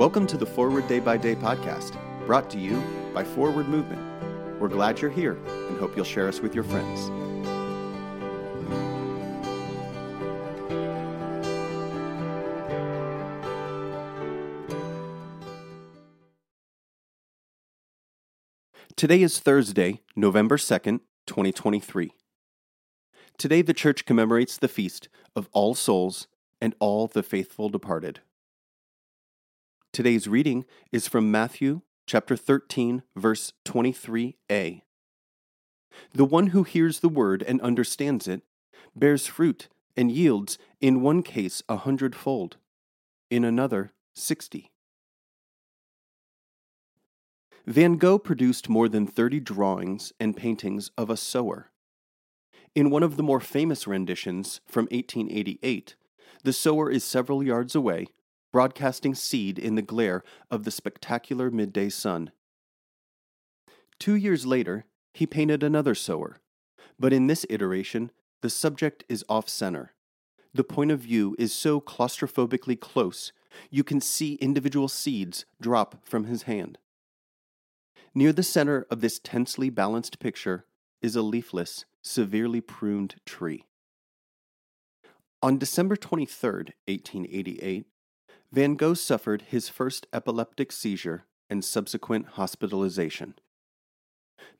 Welcome to the Forward Day by Day podcast, brought to you by Forward Movement. We're glad you're here and hope you'll share us with your friends. Today is Thursday, November 2nd, 2023. Today, the church commemorates the feast of All Souls and all the faithful departed. Today's reading is from Matthew chapter 13, verse 23a. The one who hears the word and understands it bears fruit and yields, in one case, a hundredfold, in another, sixty. Van Gogh produced more than 30 drawings and paintings of a sower. In one of the more famous renditions from 1888, the sower is several yards away, broadcasting seed in the glare of the spectacular midday sun. Two years later, he painted another sower, but in this iteration, the subject is off center. The point of view is so claustrophobically close, you can see individual seeds drop from his hand. Near the center of this tensely balanced picture is a leafless, severely pruned tree. On December 23, 1888, Van Gogh suffered his first epileptic seizure and subsequent hospitalization.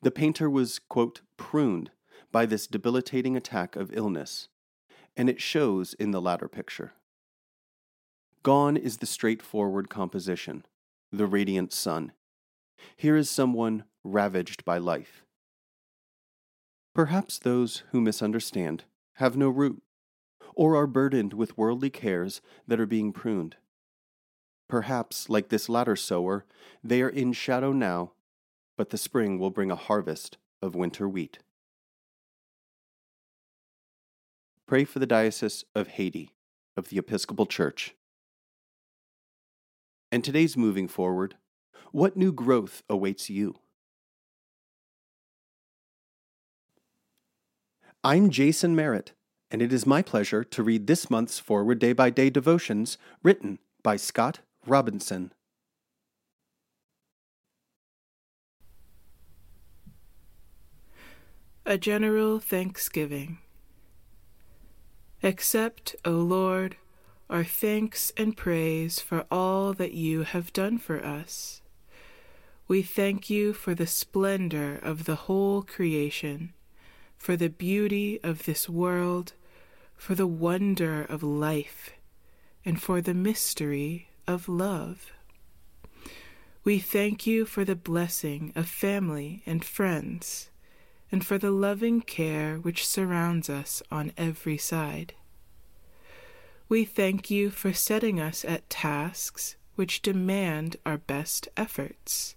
The painter was, quote, pruned by this debilitating attack of illness, and it shows in the latter picture. Gone is the straightforward composition, the radiant sun. Here is someone ravaged by life. Perhaps those who misunderstand have no root, or are burdened with worldly cares that are being pruned. Perhaps, like this latter sower, they are in shadow now, but the spring will bring a harvest of winter wheat. Pray for the Diocese of Haiti of the Episcopal Church. And today's moving forward, what new growth awaits you? I'm Jason Merritt, and it is my pleasure to read this month's Forward Day by Day devotions written by Scott Robinson. A General Thanksgiving. Accept, O Lord, our thanks and praise for all that you have done for us. We thank you for the splendor of the whole creation for the beauty of this world, for the wonder of life, and for the mystery of love. We thank you for the blessing of family and friends, and for the loving care which surrounds us on every side. We thank you for setting us at tasks which demand our best efforts,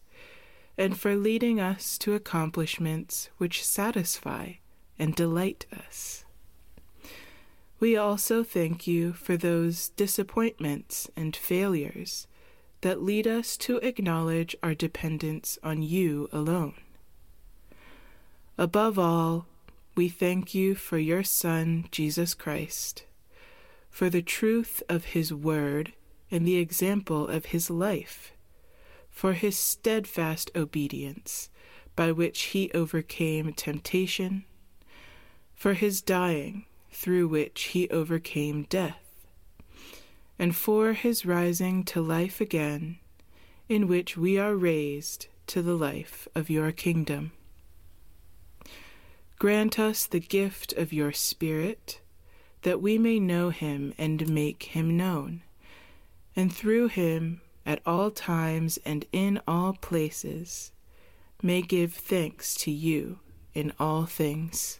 and for leading us to accomplishments which satisfy and delight us. We also thank you for those disappointments and failures that lead us to acknowledge our dependence on you alone. Above all, we thank you for your Son, Jesus Christ, for the truth of his word and the example of his life, for his steadfast obedience by which he overcame temptation for his dying, through which he overcame death, and for his rising to life again, in which we are raised to the life of your kingdom. Grant us the gift of your Spirit, that we may know him and make him known, and through him, at all times and in all places, may give thanks to you in all things.